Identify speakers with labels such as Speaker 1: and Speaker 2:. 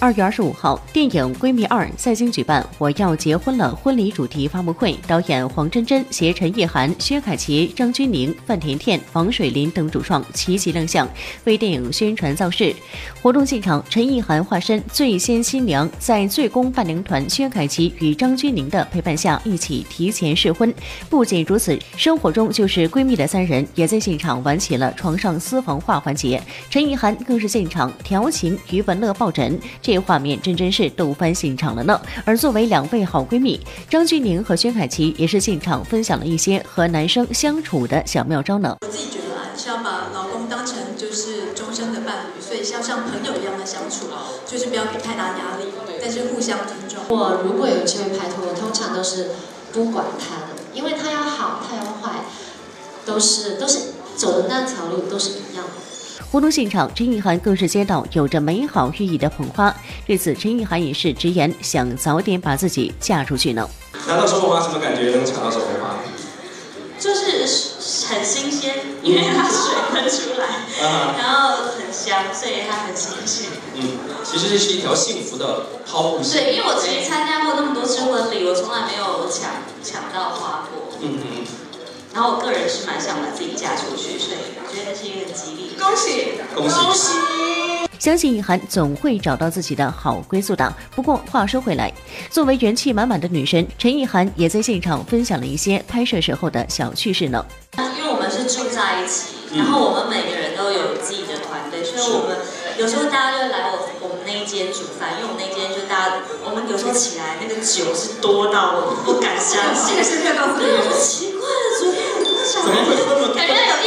Speaker 1: 二月二十五号，电影《闺蜜二》在京举办“我要结婚了”婚礼主题发布会，导演黄真真携陈意涵、薛凯琪、张钧甯、范甜甜、王水林等主创齐齐亮相，为电影宣传造势。活动现场，陈意涵化身最先新娘，在最宫伴娘团薛凯琪与张钧甯的陪伴下，一起提前试婚。不仅如此，生活中就是闺蜜的三人也在现场玩起了床上私房话环节，陈意涵更是现场调情余文乐抱枕。这画面真真是逗翻现场了呢。而作为两位好闺蜜，张钧甯和薛凯琪也是现场分享了一些和男生相处的小妙招呢。
Speaker 2: 我自己觉得啊，是要把老公当成就是终身的伴侣，所以要像朋友一样的相处，就是不要给太大压力，但是互相尊重。
Speaker 3: 我如果有机会拍拖，我通常都是不管他的，因为他要好，他要坏，都是都是走的那条路都是一样的。
Speaker 1: 活动现场，陈意涵更是接到有着美好寓意的捧花。对此，陈意涵也是直言想早点把自己嫁出去呢。
Speaker 4: 拿到手捧花什么感觉？能抢到手捧花？
Speaker 5: 就是很新鲜，因为它水喷出来，然后很香，所以它很新鲜。
Speaker 4: 嗯，其实这是一条幸福的抛物线。
Speaker 5: 对，因为我其实参加过那么多次婚礼，我从来没有抢抢到花过。嗯嗯。然后我个人是蛮想把自己嫁出去，所以我觉得是一个吉利。
Speaker 2: 恭喜，
Speaker 4: 恭喜，
Speaker 2: 恭喜！
Speaker 1: 相信意涵总会找到自己的好归宿的。不过话说回来，作为元气满满的女神，陈意涵也在现场分享了一些拍摄时候的小趣事呢。
Speaker 5: 因为我们是住在一起，然后我们每个人都有自己的团队，所以我们有时候大家就会来我我们那一间煮饭，因为我们那间就大家，我们有时候起来那个酒是多到我不敢相信。
Speaker 2: 这个是要告诉你，
Speaker 5: 奇怪了，昨天
Speaker 4: 怎么会这么？
Speaker 5: 感觉有一百多。